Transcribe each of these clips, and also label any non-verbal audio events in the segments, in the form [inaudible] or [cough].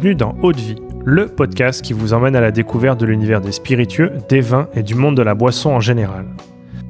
Bienvenue dans Haute Vie, le podcast qui vous emmène à la découverte de l'univers des spiritueux, des vins et du monde de la boisson en général.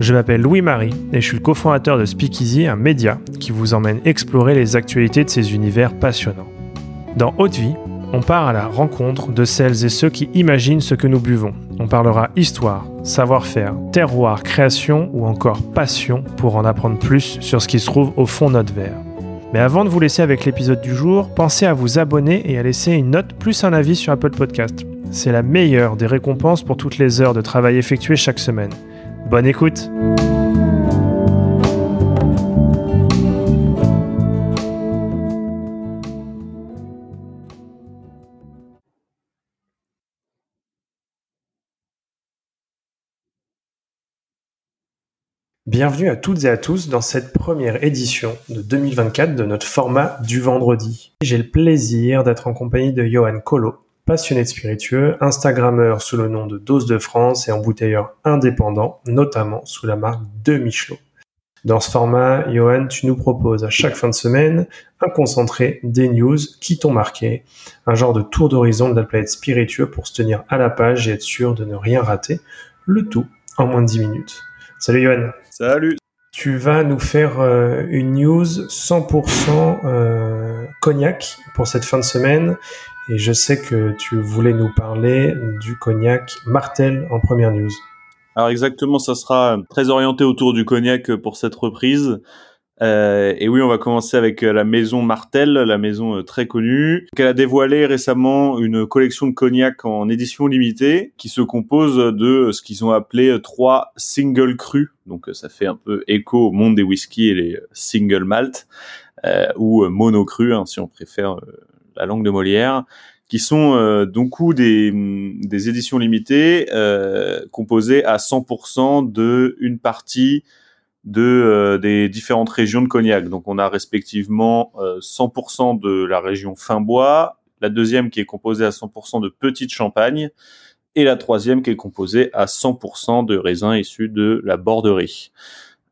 Je m'appelle Louis-Marie et je suis le cofondateur de Speakeasy, un média qui vous emmène explorer les actualités de ces univers passionnants. Dans Haute Vie, on part à la rencontre de celles et ceux qui imaginent ce que nous buvons. On parlera histoire, savoir-faire, terroir, création ou encore passion pour en apprendre plus sur ce qui se trouve au fond de notre verre. Mais avant de vous laisser avec l'épisode du jour, pensez à vous abonner et à laisser une note plus un avis sur Apple Podcast. C'est la meilleure des récompenses pour toutes les heures de travail effectuées chaque semaine. Bonne écoute Bienvenue à toutes et à tous dans cette première édition de 2024 de notre format du vendredi. J'ai le plaisir d'être en compagnie de Johan Colo, passionné de spiritueux, Instagrammeur sous le nom de Dose de France et embouteilleur indépendant, notamment sous la marque de Michelot. Dans ce format, Johan, tu nous proposes à chaque fin de semaine un concentré des news qui t'ont marqué, un genre de tour d'horizon de la planète spiritueux pour se tenir à la page et être sûr de ne rien rater, le tout en moins de 10 minutes. Salut Johan. Salut. Tu vas nous faire euh, une news 100% euh, cognac pour cette fin de semaine. Et je sais que tu voulais nous parler du cognac Martel en première news. Alors exactement, ça sera très orienté autour du cognac pour cette reprise. Euh, et oui, on va commencer avec euh, la maison Martel, la maison euh, très connue. Elle a dévoilé récemment une collection de cognac en édition limitée qui se compose de ce qu'ils ont appelé trois single crus. Donc ça fait un peu écho au monde des whisky et les single malt euh, ou mono cru hein, si on préfère la langue de Molière qui sont donc des, des éditions limitées composées à 100% de une partie de euh, des différentes régions de Cognac. Donc on a respectivement 100% euh, de la région fin bois, la deuxième qui est composée à 100% de petites champagnes et la troisième qui est composée à 100% de raisins issus de la borderie.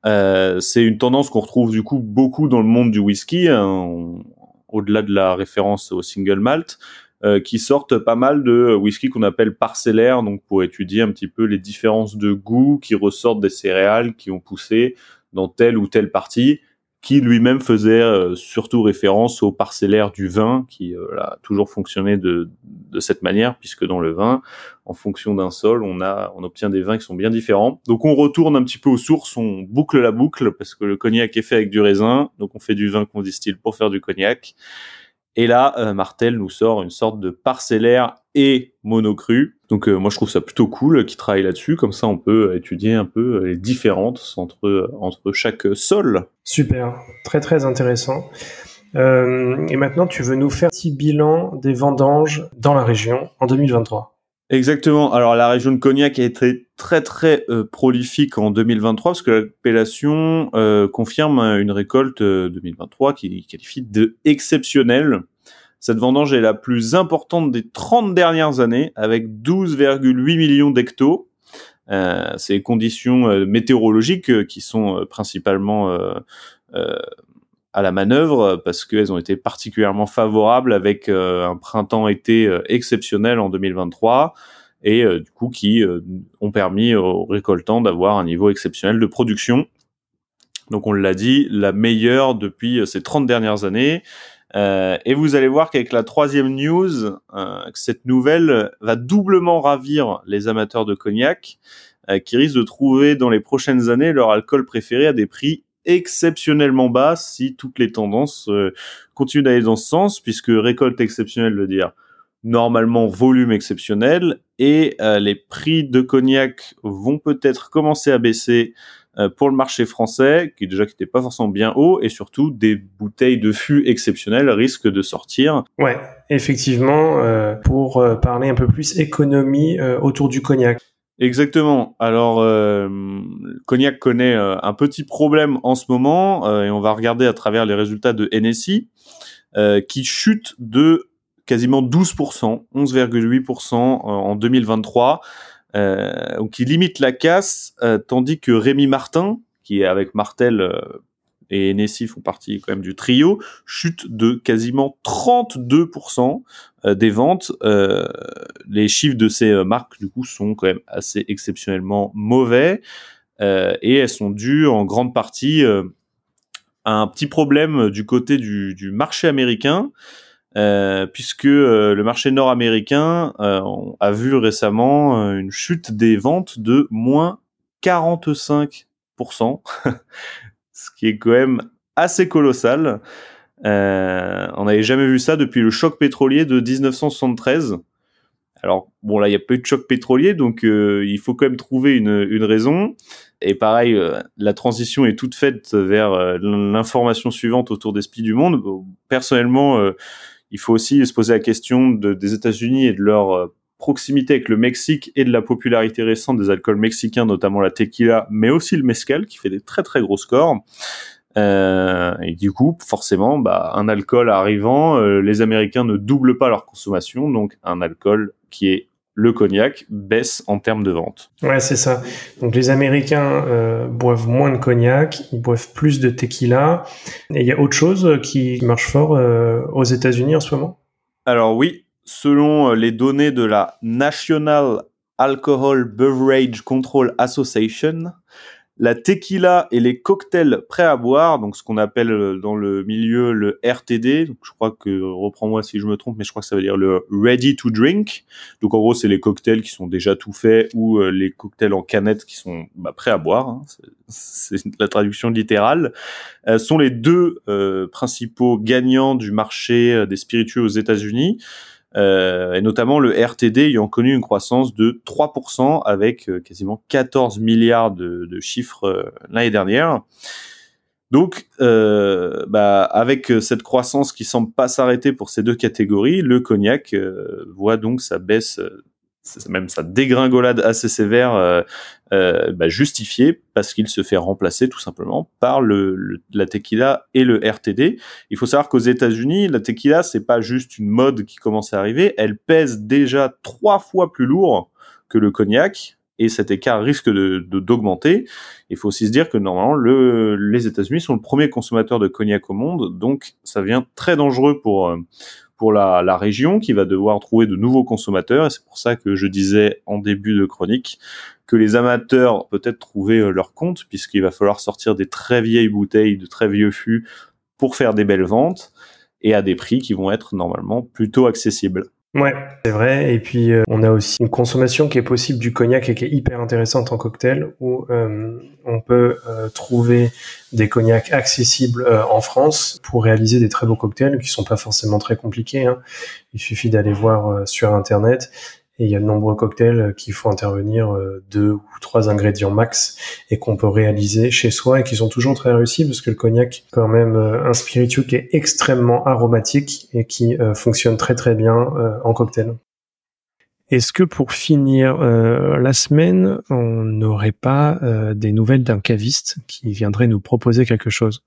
Euh, c'est une tendance qu'on retrouve du coup beaucoup dans le monde du whisky, hein, au-delà de la référence au single malt, euh, qui sortent pas mal de whisky qu'on appelle parcellaires, donc pour étudier un petit peu les différences de goût qui ressortent des céréales qui ont poussé dans telle ou telle partie, qui lui-même faisait euh, surtout référence au parcellaire du vin, qui euh, a toujours fonctionné de, de cette manière, puisque dans le vin, en fonction d'un sol, on a, on obtient des vins qui sont bien différents. Donc on retourne un petit peu aux sources, on boucle la boucle, parce que le cognac est fait avec du raisin, donc on fait du vin qu'on distille pour faire du cognac. Et là, euh, Martel nous sort une sorte de parcellaire et monocru. Donc euh, moi je trouve ça plutôt cool euh, qu'il travaille là-dessus, comme ça on peut étudier un peu les différences entre, entre chaque sol. Super, très très intéressant. et maintenant tu veux nous faire un petit bilan des vendanges dans la région en 2023. Exactement. Alors la région de Cognac a été très très euh, prolifique en 2023 parce que l'appellation euh, confirme une récolte 2023 euh, qui qualifie de exceptionnelle. Cette vendange est la plus importante des 30 dernières années avec 12,8 millions d'hectos. ces conditions météorologiques qui sont principalement à la manœuvre parce qu'elles ont été particulièrement favorables avec euh, un printemps-été euh, exceptionnel en 2023 et euh, du coup qui ont permis aux récoltants d'avoir un niveau exceptionnel de production. Donc on l'a dit, la meilleure depuis ces 30 dernières années. et vous allez voir qu'avec la troisième news, cette nouvelle va doublement ravir les amateurs de cognac, qui risquent de trouver dans les prochaines années leur alcool préféré à des prix exceptionnellement bas si toutes les tendances euh, continuent d'aller dans ce sens, puisque récolte exceptionnelle veut dire normalement volume exceptionnel, et euh, les prix de cognac vont peut-être commencer à baisser euh, pour le marché français, qui déjà qui n'était pas forcément bien haut, et surtout des bouteilles de fût exceptionnelles risquent de sortir. Ouais, effectivement, pour parler un peu plus économie autour du cognac. Exactement. Alors, euh, Cognac connaît euh, un petit problème en ce moment, euh, et on va regarder à travers les résultats de NSI, qui chute de quasiment 12%, 11,8% en 2023, ou qui limite la casse, tandis que Rémi Martin, qui est avec Martel et Hennessy font partie quand même du trio, chute de quasiment 32% des ventes. les chiffres de ces marques, du coup, sont quand même assez exceptionnellement mauvais. et elles sont dues en grande partie à un petit problème du côté du, marché américain, euh, puisque euh, le marché nord-américain euh, a vu récemment une chute des ventes de moins 45%, [laughs] ce qui est quand même assez colossal. on n'avait jamais vu ça depuis le choc pétrolier de 1973. Alors bon là il y a pas eu de choc pétrolier donc il faut quand même trouver une, une raison et pareil la transition est toute faite vers l'information suivante autour des spies du monde personnellement il faut aussi se poser la question des États-Unis et de leur euh, proximité avec le Mexique et de la popularité récente des alcools mexicains, notamment la tequila, mais aussi le mezcal, qui fait des très très gros scores. Euh, et du coup, forcément, bah, un alcool arrivant, euh, les Américains ne doublent pas leur consommation, donc un alcool qui est le cognac baisse en termes de vente. Ouais, c'est ça. Donc les Américains euh, boivent moins de cognac, ils boivent plus de tequila. Et il y a autre chose qui marche fort aux États-Unis en ce moment? Alors oui, selon euh, les données de la National Alcohol Beverage Control Association, la tequila et les cocktails prêts à boire, donc ce qu'on appelle euh, dans le milieu le RTD, donc je crois que, reprends-moi si je me trompe, mais je crois que ça veut dire le ready to drink. Donc en gros, c'est les cocktails qui sont déjà tout faits ou euh, les cocktails en canette qui sont bah, prêts à boire. Hein. c'est la traduction littérale. Euh, sont les deux principaux gagnants du marché des spiritueux aux États-Unis. Euh, et notamment le RTD ayant connu une croissance de 3% avec euh, quasiment 14 milliards de, chiffres euh, l'année dernière. Donc, euh, bah, avec cette croissance qui semble pas s'arrêter pour ces deux catégories, le cognac voit donc sa baisse même sa dégringolade assez sévère euh, euh, bah, justifiée parce qu'il se fait remplacer tout simplement par le, la tequila et le RTD. Il faut savoir qu'aux États-Unis, la tequila c'est pas juste une mode qui commence à arriver, elle pèse déjà trois fois plus lourd que le cognac et cet écart risque de d'augmenter. Il faut aussi se dire que normalement le, les États-Unis sont le premier consommateur de cognac au monde, donc ça devient très dangereux pour euh, pour la, région qui va devoir trouver de nouveaux consommateurs. Et c'est pour ça que je disais en début de chronique que les amateurs peut-être trouver euh, leur compte, puisqu'il va falloir sortir des très vieilles bouteilles, de très vieux fûts pour faire des belles ventes et à des prix qui vont être normalement plutôt accessibles. Ouais, c'est vrai. Et puis euh, on a aussi une consommation qui est possible du cognac et qui est hyper intéressante en cocktail, où euh, on peut euh, trouver des cognacs accessibles en France pour réaliser des très beaux cocktails qui sont pas forcément très compliqués. Hein. Il suffit d'aller voir sur internet et il y a de nombreux cocktails euh, qui font intervenir euh, deux ou trois ingrédients max et qu'on peut réaliser chez soi et qui sont toujours très réussis parce que le cognac, quand même, euh, un spiritueux qui est extrêmement aromatique et qui fonctionne très très bien en cocktail. Est-ce que pour finir la semaine, on n'aurait pas des nouvelles d'un caviste qui viendrait nous proposer quelque chose?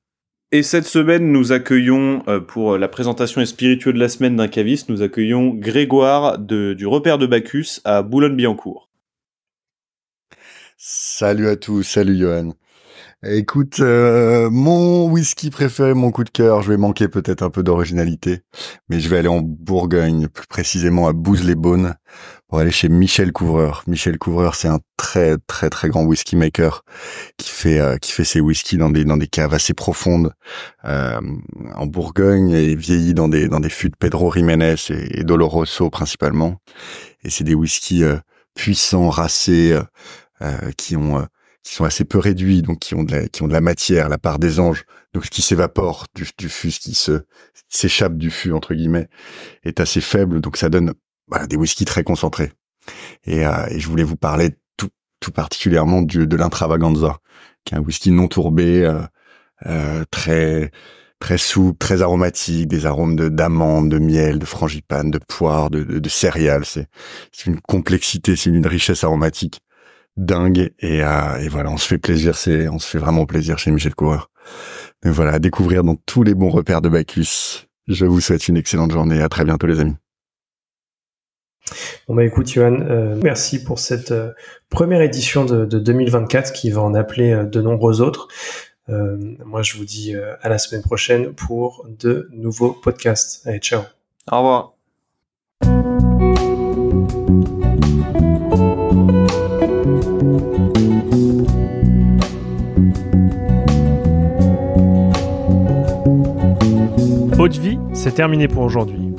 Et cette semaine, nous accueillons, euh, pour la présentation et spiritueux de la semaine d'un caviste, nous accueillons Grégoire du repère de Bacchus à Boulogne-Billancourt. Salut à tous, salut Johan. Écoute, euh, mon whisky préféré, mon coup de cœur, je vais manquer peut-être un peu d'originalité, mais je vais aller en Bourgogne, plus précisément à Bouze-les-Beaunes, pour aller chez Michel Couvreur. Michel Couvreur, c'est un très très très grand whisky maker qui fait euh, qui fait ses whiskies dans des dans des caves assez profondes euh, en Bourgogne et vieilli dans des dans des fûts de Pedro Jiménez et, Doloroso principalement. Et c'est des whiskies puissants, racés, qui ont qui sont assez peu réduits, donc qui ont de la, qui ont de la matière, la part des anges. Donc ce qui s'évapore du, du fût, ce qui se s'échappe du fût entre guillemets, est assez faible. Donc ça donne voilà, des whiskies très concentrés. Et, euh, et, je voulais vous parler tout, tout particulièrement du, de l'intravaganza, qui est un whisky non tourbé, euh, euh, très très souple, très aromatique, des arômes de d'amandes, de miel, de frangipane, de poire, de, de, céréales. C'est une complexité, c'est une richesse aromatique dingue et, euh, et voilà, on se fait plaisir, c'est on se fait vraiment plaisir chez Michel Coureur. Mais voilà, à découvrir donc tous les bons repères de Bacchus. Je vous souhaite une excellente journée. À très bientôt les amis. Bon bah écoute Johan, euh, merci pour cette euh, première édition de, de, 2024 qui va en appeler de nombreux autres. moi, je vous dis à la semaine prochaine pour de nouveaux podcasts. Allez, ciao. Au revoir. Haute vie, c'est terminé pour aujourd'hui.